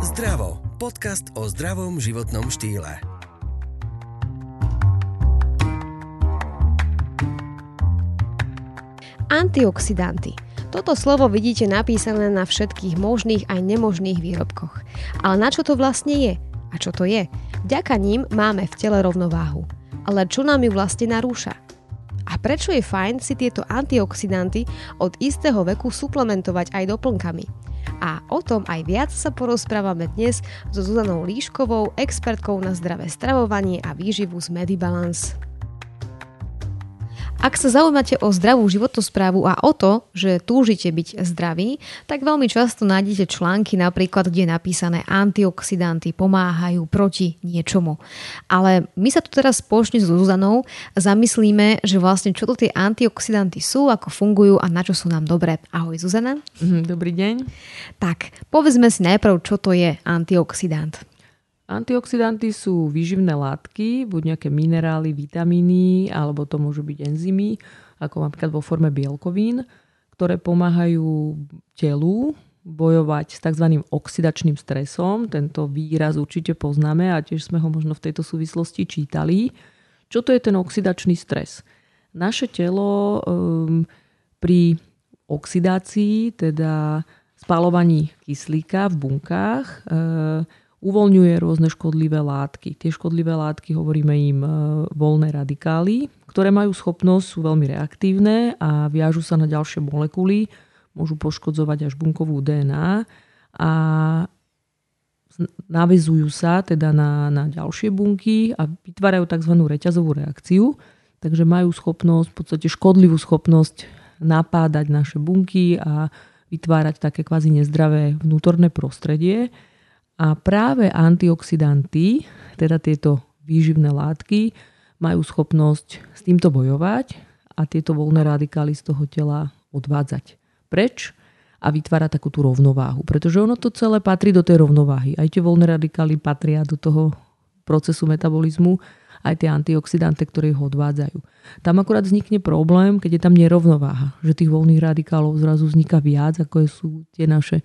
Zdravo. Podcast o zdravom životnom štýle. Antioxidanty. Toto slovo vidíte napísané na všetkých možných aj nemožných výrobkoch. Ale na čo to vlastne je? A čo to je? Vďaka ním máme v tele rovnováhu. Ale čo nám ju vlastne narúša? A prečo je fajn si tieto antioxidanty od istého veku suplementovať aj doplnkami? A o tom aj viac sa porozprávame dnes so Zuzanou Líškovou, expertkou na zdravé stravovanie a výživu z Medibalance. Ak sa zaujímate o zdravú životosprávu a o to, že túžite byť zdraví, tak veľmi často nájdete články napríklad, kde je napísané antioxidanty pomáhajú proti niečomu. Ale my sa tu teraz spoločne s Zuzanou zamyslíme, že vlastne čo to tie antioxidanty sú, ako fungujú a na čo sú nám dobré. Ahoj Zuzana. Mhm, dobrý deň. Tak, povedzme si najprv, čo to je antioxidant. Antioxidanty sú výživné látky, buď nejaké minerály, vitamíny, alebo to môžu byť enzymy, ako napríklad vo forme bielkovín, ktoré pomáhajú telu bojovať s tzv. oxidačným stresom. Tento výraz určite poznáme a tiež sme ho možno v tejto súvislosti čítali. Čo to je ten oxidačný stres? Naše telo um, pri oxidácii, teda spalovaní kyslíka v bunkách, um, uvoľňuje rôzne škodlivé látky. Tie škodlivé látky, hovoríme im e, voľné radikály, ktoré majú schopnosť, sú veľmi reaktívne a viažu sa na ďalšie molekuly, môžu poškodzovať až bunkovú DNA a navezujú sa teda na, na ďalšie bunky a vytvárajú tzv. reťazovú reakciu, takže majú schopnosť, v podstate škodlivú schopnosť napádať naše bunky a vytvárať také kvázi nezdravé vnútorné prostredie. A práve antioxidanty, teda tieto výživné látky, majú schopnosť s týmto bojovať a tieto voľné radikály z toho tela odvádzať preč a vytvára takú tú rovnováhu. Pretože ono to celé patrí do tej rovnováhy. Aj tie voľné radikály patria do toho procesu metabolizmu, aj tie antioxidanty, ktoré ho odvádzajú. Tam akurát vznikne problém, keď je tam nerovnováha. Že tých voľných radikálov zrazu vzniká viac, ako sú tie naše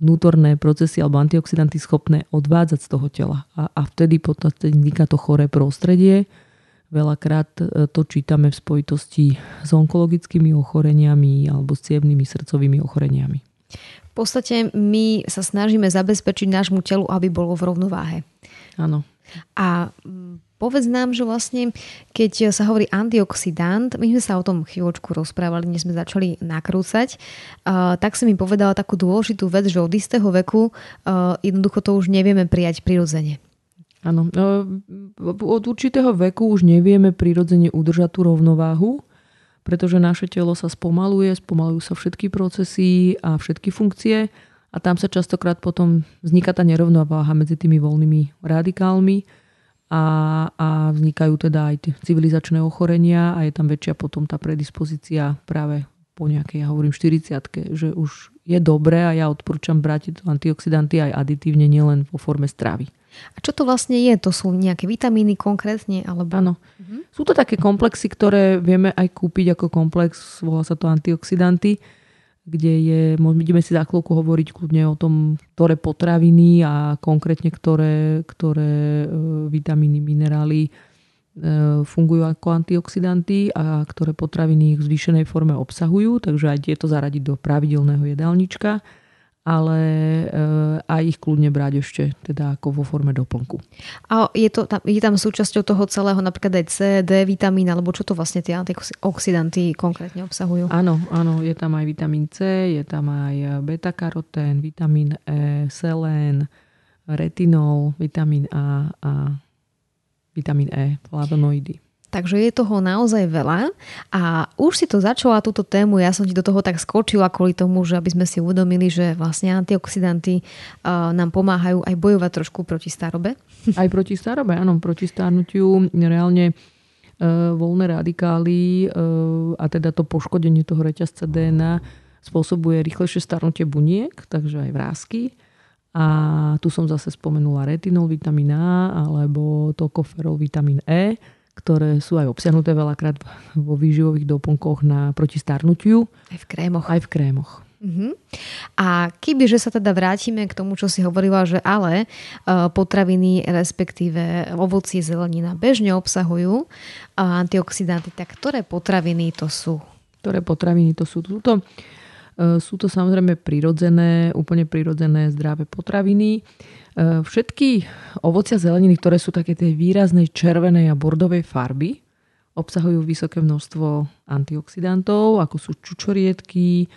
vnútorné procesy alebo antioxidanty schopné odvádzať z toho tela. A, a vtedy potom vzniká to choré prostredie. Veľakrát e, to čítame v spojitosti s onkologickými ochoreniami alebo s cievnými srdcovými ochoreniami. V podstate my sa snažíme zabezpečiť nášmu telu, aby bolo v rovnováhe. Áno. A Povedz nám, že vlastne, keď sa hovorí antioxidant, my sme sa o tom chvíľočku rozprávali, než sme začali nakrúcať, tak si mi povedala takú dôležitú vec, že od istého veku jednoducho to už nevieme prijať prirodzene. Áno, od určitého veku už nevieme prirodzene udržať tú rovnováhu, pretože naše telo sa spomaluje, spomalujú sa všetky procesy a všetky funkcie a tam sa častokrát potom vzniká tá nerovnováha medzi tými voľnými radikálmi a, a vznikajú teda aj tie civilizačné ochorenia a je tam väčšia potom tá predispozícia práve po nejakej, ja hovorím 40 že už je dobré a ja odporúčam brať antioxidanty aj aditívne, nielen vo forme stravy. A čo to vlastne je? To sú nejaké vitamíny konkrétne? Alebo... Áno. Mhm. Sú to také komplexy, ktoré vieme aj kúpiť ako komplex, volá sa to antioxidanty kde je, budeme si za chvíľku hovoriť kľudne o tom, ktoré potraviny a konkrétne ktoré, ktoré e, vitamíny, minerály e, fungujú ako antioxidanty a ktoré potraviny ich v zvýšenej forme obsahujú, takže aj tieto zaradiť do pravidelného jedálnička ale eh, aj ich kľudne brať ešte teda ako vo forme doplnku. A je, to, je tam súčasťou toho celého napríklad aj C, D vitamín, alebo čo to vlastne tie antioxidanty konkrétne obsahujú? Áno, áno, je tam aj vitamín C, je tam aj beta-karotén, vitamín E, selén, retinol, vitamín A a vitamín E, flavonoidy. Takže je toho naozaj veľa a už si to začala túto tému, ja som ti do toho tak skočila kvôli tomu, že aby sme si uvedomili, že vlastne antioxidanty uh, nám pomáhajú aj bojovať trošku proti starobe. Aj proti starobe, áno, proti starnutiu reálne uh, voľné radikály uh, a teda to poškodenie toho reťazca DNA spôsobuje rýchlejšie starnutie buniek, takže aj vrázky. A tu som zase spomenula retinol, vitamín A alebo tokoferol, vitamín E ktoré sú aj obsiahnuté veľakrát vo výživových doplnkoch na proti starnutiu. Aj v krémoch. Aj v krémoch. Uh-huh. A kebyže sa teda vrátime k tomu, čo si hovorila, že ale potraviny, respektíve ovocie, zelenina bežne obsahujú antioxidanty, tak ktoré potraviny to sú? Ktoré potraviny to sú? Tuto, sú to samozrejme prirodzené, úplne prirodzené zdravé potraviny. Všetky ovocia zeleniny, ktoré sú také tej výraznej červenej a bordovej farby, obsahujú vysoké množstvo antioxidantov, ako sú čučoriedky,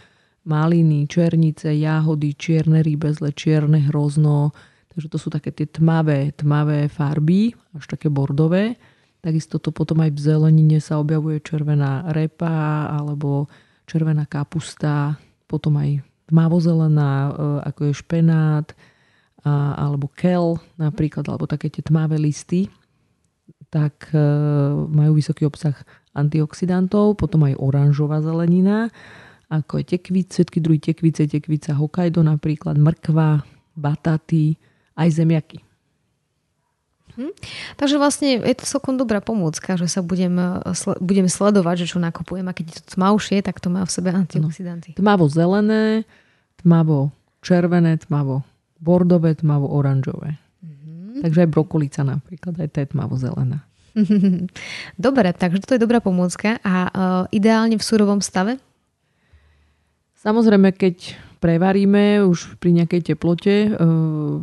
maliny, černice, jahody, čierne rýbezle, čierne hrozno. Takže to sú také tie tmavé, tmavé farby, až také bordové. Takisto to potom aj v zelenine sa objavuje červená repa alebo červená kapusta, potom aj tmavozelená, e, ako je špenát, alebo kel napríklad, alebo také tie tmavé listy tak e, majú vysoký obsah antioxidantov, potom aj oranžová zelenina, ako je tekvice, všetky druhy tekvice, tekvica Hokkaido napríklad, mrkva, bataty, aj zemiaky. Hm. Takže vlastne je to celkom dobrá pomôcka, že sa budem, e, budem sledovať, že čo nakupujem a keď je to tmavšie, tak to má v sebe antioxidanty. No. Tmavo zelené, tmavo červené, tmavo bordové, tmavo oranžové. Takže aj brokolica napríklad, aj tá tmavo zelená. Dobre, takže to je dobrá pomôcka. A uh, ideálne v surovom stave? Samozrejme, keď prevaríme už pri nejakej teplote, uh,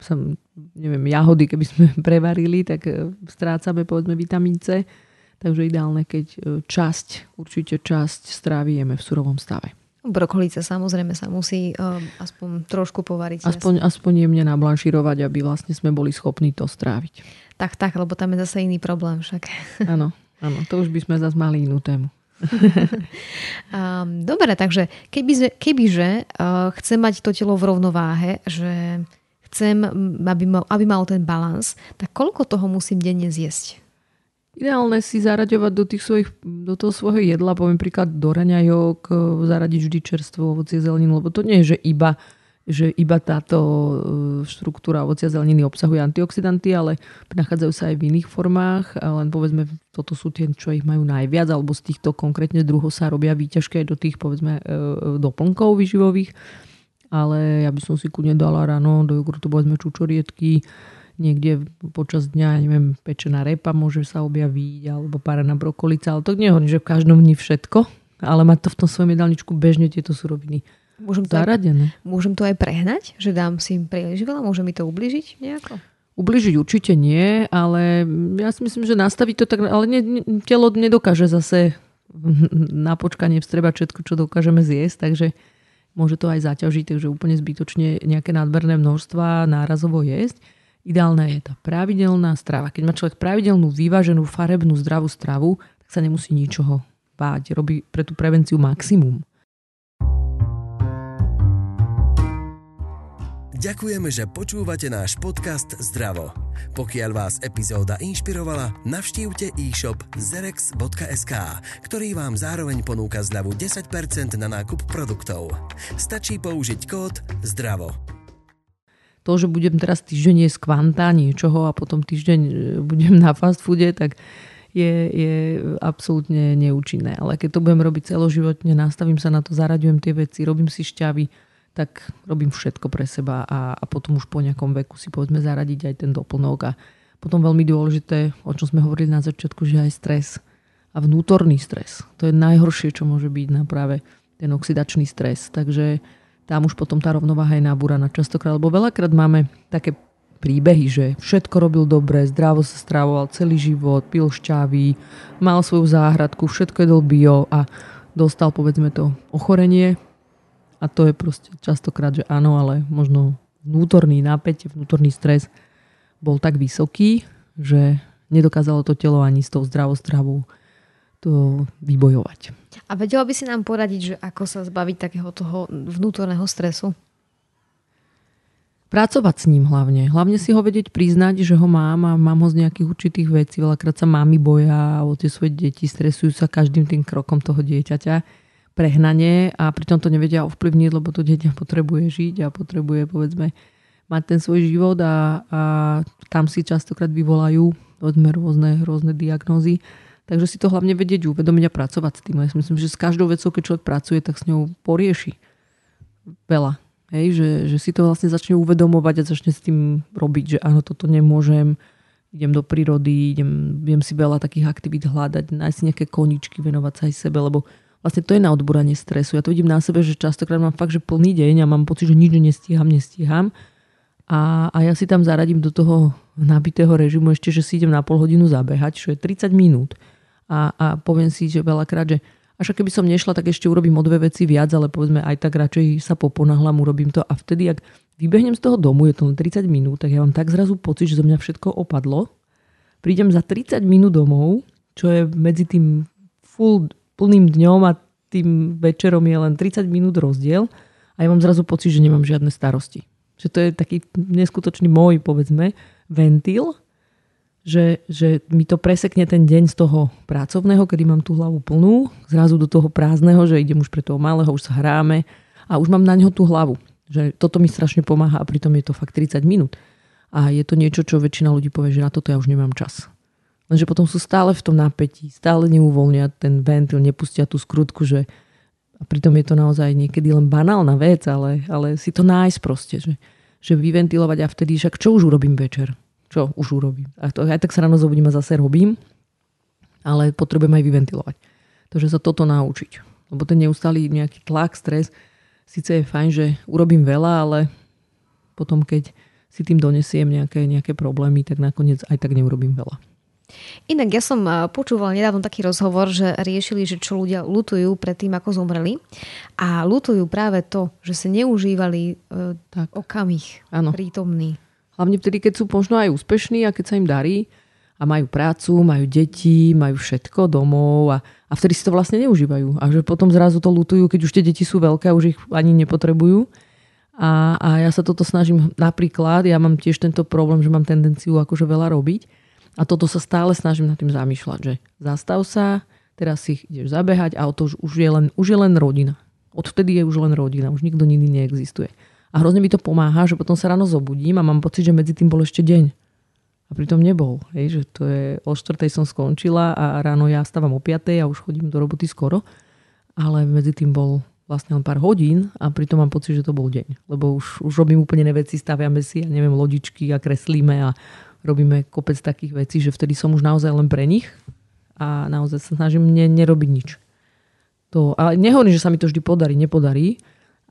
som, neviem, jahody, keby sme prevarili, tak uh, strácame povedzme vitamín C. Takže ideálne, keď časť, určite časť strávy jeme v surovom stave. Brokolica samozrejme sa musí uh, aspoň trošku povariť. Aspoň, aspoň jemne nablanširovať, aby vlastne sme boli schopní to stráviť. Tak, tak, lebo tam je zase iný problém však. Áno, áno, to už by sme zase mali inú tému. um, dobre, takže keby, kebyže uh, chcem mať to telo v rovnováhe, že chcem, aby mal, aby mal ten balans, tak koľko toho musím denne zjesť? Ideálne si zaraďovať do, tých svojich, do toho svojho jedla, poviem príklad do raňajok, e, zaradiť vždy čerstvo ovocie zeleninu, lebo to nie je, že iba, že iba táto e, štruktúra ovocia zeleniny obsahuje antioxidanty, ale nachádzajú sa aj v iných formách. Len povedzme, toto sú tie, čo ich majú najviac, alebo z týchto konkrétne druhov sa robia výťažké do tých povedzme e, doplnkov vyživových. Ale ja by som si kudne dala ráno do jogurtu povedzme čučoriedky, niekde počas dňa, neviem, pečená repa môže sa objaviť, alebo párená brokolica, ale to nehovorím, že v každom dni všetko, ale mať to v tom svojom jedálničku bežne tieto suroviny môžem to zaradené. Aj, môžem to aj prehnať, že dám si príliš veľa, môže mi to ubližiť nejako? Ubližiť určite nie, ale ja si myslím, že nastaviť to tak, ale ne, telo nedokáže zase na počkanie vstrebať všetko, čo dokážeme zjesť, takže môže to aj zaťažiť, takže úplne zbytočne nejaké nadmerné množstva nárazovo jesť. Ideálna je tá pravidelná strava. Keď má človek pravidelnú, vyváženú, farebnú, zdravú stravu, tak sa nemusí ničoho báť. Robí pre tú prevenciu maximum. Ďakujeme, že počúvate náš podcast Zdravo. Pokiaľ vás epizóda inšpirovala, navštívte e-shop zerex.sk, ktorý vám zároveň ponúka zľavu 10% na nákup produktov. Stačí použiť kód ZDRAVO to, že budem teraz týždeň jesť kvanta niečoho a potom týždeň e, budem na fast foode, tak je, je absolútne neúčinné. Ale keď to budem robiť celoživotne, nastavím sa na to, zaraďujem tie veci, robím si šťavy, tak robím všetko pre seba a, a potom už po nejakom veku si povedzme zaradiť aj ten doplnok. A potom veľmi dôležité, o čom sme hovorili na začiatku, že aj stres a vnútorný stres. To je najhoršie, čo môže byť na práve ten oxidačný stres. Takže tam už potom tá rovnováha je nabúraná častokrát, lebo veľakrát máme také príbehy, že všetko robil dobre, zdravo sa strávoval celý život, pil šťavy, mal svoju záhradku, všetko jedol bio a dostal povedzme to ochorenie a to je proste častokrát, že áno, ale možno vnútorný napätie, vnútorný stres bol tak vysoký, že nedokázalo to telo ani s tou zdravostravou to vybojovať. A vedela by si nám poradiť, že ako sa zbaviť takého toho vnútorného stresu? Pracovať s ním hlavne. Hlavne si ho vedieť priznať, že ho mám a mám ho z nejakých určitých vecí. Veľakrát sa mami boja o tie svoje deti, stresujú sa každým tým krokom toho dieťaťa prehnanie a pritom to nevedia ovplyvniť, lebo to dieťa potrebuje žiť a potrebuje povedzme mať ten svoj život a, a tam si častokrát vyvolajú povedzme rôzne, rôzne diagnózy Takže si to hlavne vedieť uvedomiť a pracovať s tým. Ja si myslím, že s každou vecou, keď človek pracuje, tak s ňou porieši veľa. Hej, že, že si to vlastne začne uvedomovať a začne s tým robiť, že áno, toto nemôžem, idem do prírody, idem, viem si veľa takých aktivít hľadať, nájsť nejaké koničky, venovať sa aj sebe, lebo vlastne to je na odboranie stresu. Ja to vidím na sebe, že častokrát mám fakt, že plný deň a mám pocit, že nič nestíham, nestíham. A, a ja si tam zaradím do toho nabitého režimu ešte, že si idem na pol hodinu zabehať, čo je 30 minút. A, a poviem si, že veľakrát, že až keby som nešla, tak ešte urobím o dve veci viac, ale povedzme aj tak radšej sa poponáhľam, urobím to. A vtedy, ak vybehnem z toho domu, je to len 30 minút, tak ja mám tak zrazu pocit, že zo mňa všetko opadlo. Prídem za 30 minút domov, čo je medzi tým full, plným dňom a tým večerom je len 30 minút rozdiel a ja mám zrazu pocit, že nemám žiadne starosti. Že to je taký neskutočný môj, povedzme, ventil, že, že mi to presekne ten deň z toho pracovného, kedy mám tú hlavu plnú, zrazu do toho prázdneho, že idem už pre toho malého, už sa hráme a už mám na neho tú hlavu. Že toto mi strašne pomáha a pritom je to fakt 30 minút. A je to niečo, čo väčšina ľudí povie, že na toto ja už nemám čas. Lenže potom sú stále v tom napätí, stále neuvoľnia ten ventil, nepustia tú skrutku, že a pritom je to naozaj niekedy len banálna vec, ale, ale si to nájsť proste, že, že vyventilovať a vtedy však čo už urobím večer? čo už urobím. A to, aj tak sa ráno zobudím a zase robím, ale potrebujem aj vyventilovať. Takže sa toto naučiť. Lebo ten neustály nejaký tlak, stres, síce je fajn, že urobím veľa, ale potom keď si tým donesiem nejaké, nejaké problémy, tak nakoniec aj tak neurobím veľa. Inak ja som eh, počúval nedávno taký rozhovor, že riešili, že čo ľudia lutujú pred tým, ako zomreli. A lutujú práve to, že sa neužívali e, tak. okamih ano. prítomný. Hlavne vtedy, keď sú možno aj úspešní a keď sa im darí a majú prácu, majú deti, majú všetko domov a, a vtedy si to vlastne neužívajú. A že potom zrazu to lutujú, keď už tie deti sú veľké a už ich ani nepotrebujú. A, a ja sa toto snažím napríklad, ja mám tiež tento problém, že mám tendenciu akože veľa robiť. A toto sa stále snažím nad tým zamýšľať, že zastav sa, teraz si ideš zabehať a to už, je len, už je len rodina. Odvtedy je už len rodina, už nikto iný neexistuje. A hrozne mi to pomáha, že potom sa ráno zobudím a mám pocit, že medzi tým bol ešte deň. A pritom nebol. Hej, že to je, o 4. som skončila a ráno ja stávam o 5. a už chodím do roboty skoro. Ale medzi tým bol vlastne len pár hodín a pritom mám pocit, že to bol deň. Lebo už, už robím úplne iné veci, staviame si, ja neviem, lodičky a kreslíme a robíme kopec takých vecí, že vtedy som už naozaj len pre nich a naozaj sa snažím ne, nerobiť nič. To, ale nehovorím, že sa mi to vždy podarí, nepodarí,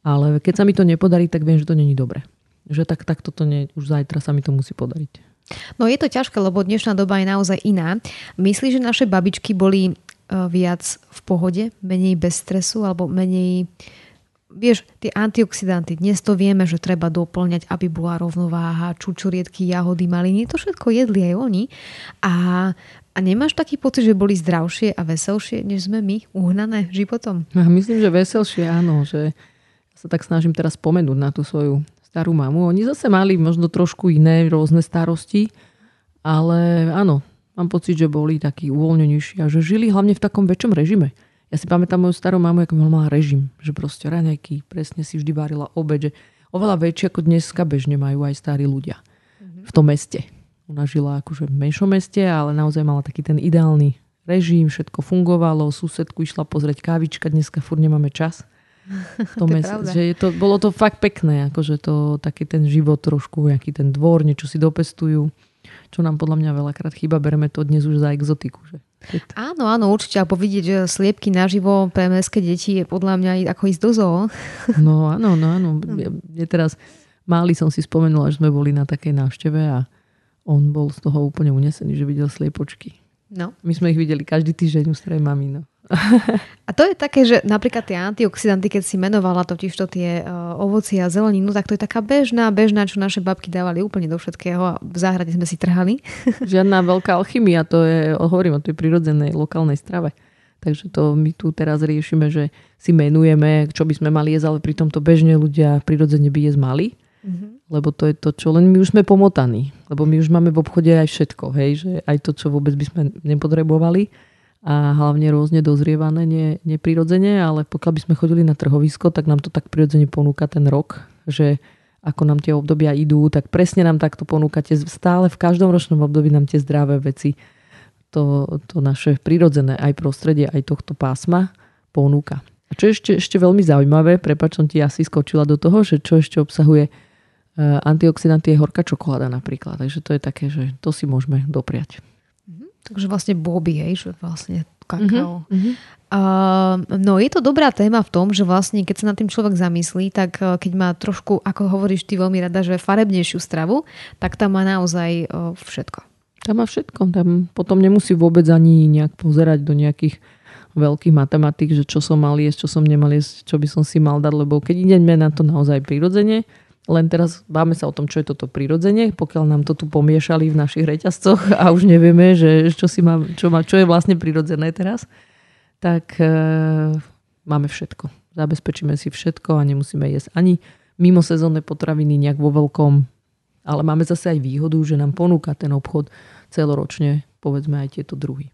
ale keď sa mi to nepodarí, tak viem, že to není dobre. Že tak, tak toto nie, už zajtra sa mi to musí podariť. No je to ťažké, lebo dnešná doba je naozaj iná. Myslíš, že naše babičky boli e, viac v pohode, menej bez stresu alebo menej vieš, tie antioxidanty, dnes to vieme, že treba doplňať, aby bola rovnováha, čučoriedky, jahody, maliny, to všetko jedli aj oni. A, a nemáš taký pocit, že boli zdravšie a veselšie, než sme my, uhnané životom? Ja myslím, že veselšie áno, že sa tak snažím teraz spomenúť na tú svoju starú mamu. Oni zase mali možno trošku iné rôzne starosti, ale áno, mám pocit, že boli takí uvoľnenejší a že žili hlavne v takom väčšom režime. Ja si pamätám moju starú mamu, ako mala režim, že proste raňajky, presne si vždy varila obed, že oveľa väčšie ako dneska bežne majú aj starí ľudia v tom meste. Ona žila akože v menšom meste, ale naozaj mala taký ten ideálny režim, všetko fungovalo, susedku išla pozrieť kávička, dneska furt nemáme čas v tom to mesi- že je to, bolo to fakt pekné, akože to taký ten život trošku, nejaký ten dvor, niečo si dopestujú, čo nám podľa mňa veľakrát chýba, bereme to dnes už za exotiku. Že? Áno, áno, určite, alebo vidieť že sliepky naživo pre mestské deti je podľa mňa ako ísť do zoo. No áno, no áno. Ja, ja teraz máli som si spomenula, že sme boli na takej návšteve a on bol z toho úplne unesený, že videl sliepočky. No. My sme ich videli každý týždeň u starej mami. No. A to je také, že napríklad tie antioxidanty, keď si menovala totiž to tie uh, ovoci a zeleninu, tak to je taká bežná, bežná, čo naše babky dávali úplne do všetkého a v záhrade sme si trhali. Žiadna veľká alchymia, to je, hovorím o tej prirodzenej lokálnej strave. Takže to my tu teraz riešime, že si menujeme, čo by sme mali jesť, ale pritom to bežne ľudia prirodzene by jesť mali. Mm-hmm. Lebo to je to, čo len my už sme pomotaní. Lebo my už máme v obchode aj všetko. Hej? Že aj to, čo vôbec by sme nepotrebovali a hlavne rôzne dozrievané, nie, neprirodzene, ale pokiaľ by sme chodili na trhovisko, tak nám to tak prirodzene ponúka ten rok, že ako nám tie obdobia idú, tak presne nám takto ponúkate stále v každom ročnom období nám tie zdravé veci to, to naše prirodzené aj prostredie, aj tohto pásma ponúka. A čo ešte, ešte veľmi zaujímavé, prepač som ti asi skočila do toho, že čo ešte obsahuje uh, antioxidanty je horká čokoláda napríklad. Takže to je také, že to si môžeme dopriať. Takže vlastne boby, hej, že vlastne kakao. Mm-hmm. Uh, no je to dobrá téma v tom, že vlastne keď sa nad tým človek zamyslí, tak uh, keď má trošku, ako hovoríš ty veľmi rada, že farebnejšiu stravu, tak tam má naozaj uh, všetko. Tam má všetko. Tam potom nemusí vôbec ani nejak pozerať do nejakých veľkých matematik, že čo som mal jesť, čo som nemal jesť, čo by som si mal dať, lebo keď ideme na to naozaj prirodzene, len teraz báme sa o tom, čo je toto prirodzene, pokiaľ nám to tu pomiešali v našich reťazcoch a už nevieme, že čo, si má, čo, má, čo je vlastne prirodzené teraz, tak e, máme všetko. Zabezpečíme si všetko a nemusíme jesť ani mimo sezónne potraviny nejak vo veľkom, ale máme zase aj výhodu, že nám ponúka ten obchod celoročne, povedzme aj tieto druhy.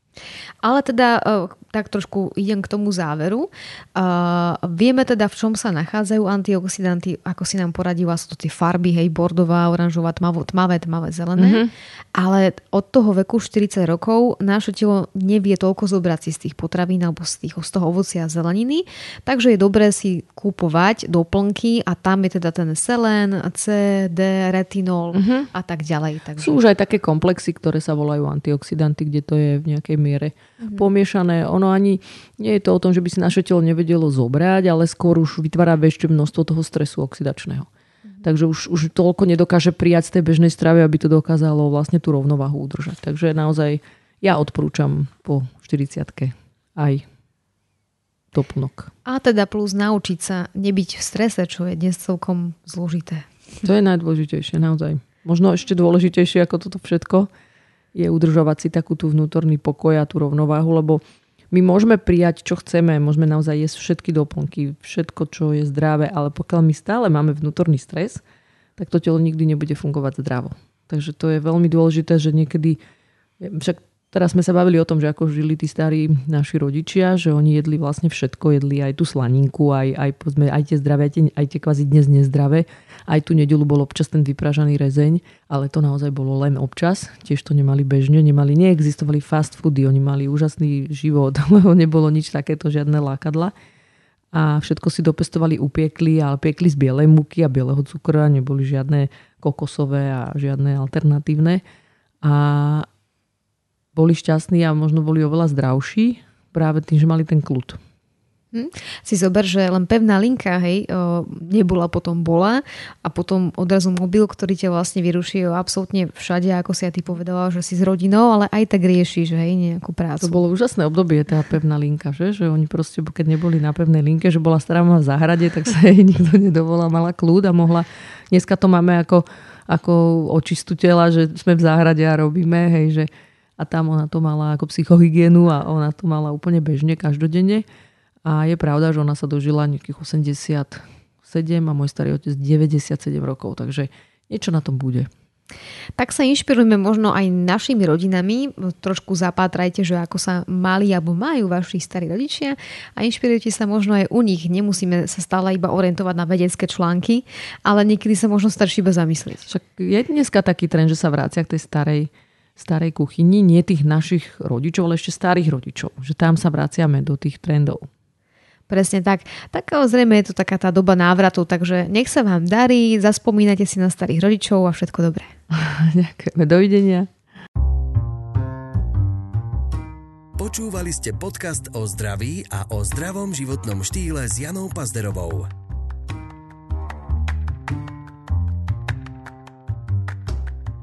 Ale teda e, tak trošku idem k tomu záveru. Uh, vieme teda, v čom sa nachádzajú antioxidanty, ako si nám poradila, sú to tie farby, hej, bordová, oranžová, tmavo, tmavé, tmavé, zelené. Mm-hmm. Ale od toho veku 40 rokov naše telo nevie toľko zobrať si z tých potravín alebo z, tých, z toho ovocia a zeleniny, takže je dobré si kúpovať doplnky a tam je teda ten selen, C, D, retinol mm-hmm. a tak ďalej. Takže... Sú už aj také komplexy, ktoré sa volajú antioxidanty, kde to je v nejakej miere mm-hmm. pomiešané. Ono ani nie je to o tom, že by si naše telo nevedelo zobrať, ale skôr už vytvára väčšie množstvo toho stresu oxidačného. Mm-hmm. Takže už, už toľko nedokáže prijať z tej bežnej stravy, aby to dokázalo vlastne tú rovnováhu udržať. Takže naozaj ja odporúčam po 40 aj doplnok. A teda plus naučiť sa nebyť v strese, čo je dnes celkom zložité. To je najdôležitejšie, naozaj. Možno ešte dôležitejšie ako toto všetko je udržovať si takú tú vnútorný pokoj a tú rovnováhu, lebo my môžeme prijať, čo chceme, môžeme naozaj jesť všetky doplnky, všetko, čo je zdravé, ale pokiaľ my stále máme vnútorný stres, tak to telo nikdy nebude fungovať zdravo. Takže to je veľmi dôležité, že niekedy, však Teraz sme sa bavili o tom, že ako žili tí starí naši rodičia, že oni jedli vlastne všetko, jedli aj tú slaninku, aj, aj, povedzme, aj tie zdravé, aj tie, aj tie kvázi dnes nezdravé. Aj tu nedelu bol občas ten vypražaný rezeň, ale to naozaj bolo len občas. Tiež to nemali bežne, nemali, neexistovali fast foody, oni mali úžasný život, lebo nebolo nič takéto, žiadne lákadla. A všetko si dopestovali, upiekli, ale piekli z bielej múky a bieleho cukra, neboli žiadne kokosové a žiadne alternatívne. A, boli šťastní a možno boli oveľa zdravší práve tým, že mali ten kľud. Hm? Si zober, že len pevná linka, hej, o, nebola, potom bola a potom odrazu mobil, ktorý ťa vlastne vyruší absolútne všade, ako si ja ty povedala, že si s rodinou, ale aj tak riešiš, hej, nejakú prácu. To bolo úžasné obdobie, tá pevná linka, že? že oni proste, keď neboli na pevnej linke, že bola stará v záhrade, tak sa jej nikto nedovolal, mala kľud a mohla, dneska to máme ako, ako očistu tela, že sme v záhrade a robíme, hej, že a tam ona to mala ako psychohygienu a ona to mala úplne bežne, každodenne. A je pravda, že ona sa dožila nejakých 87 a môj starý otec 97 rokov, takže niečo na tom bude. Tak sa inšpirujme možno aj našimi rodinami. Trošku zapátrajte, že ako sa mali alebo majú vaši starí rodičia a inšpirujte sa možno aj u nich. Nemusíme sa stále iba orientovať na vedecké články, ale niekedy sa možno starší iba zamyslieť. Však je dneska taký trend, že sa vrácia k tej starej starej kuchyni, nie tých našich rodičov, ale ešte starých rodičov. Že tam sa vraciame do tých trendov. Presne tak. Tak zrejme je to taká tá doba návratu, takže nech sa vám darí, zaspomínate si na starých rodičov a všetko dobré. Ďakujeme, dovidenia. Počúvali ste podcast o zdraví a o zdravom životnom štýle s Janou Pazderovou.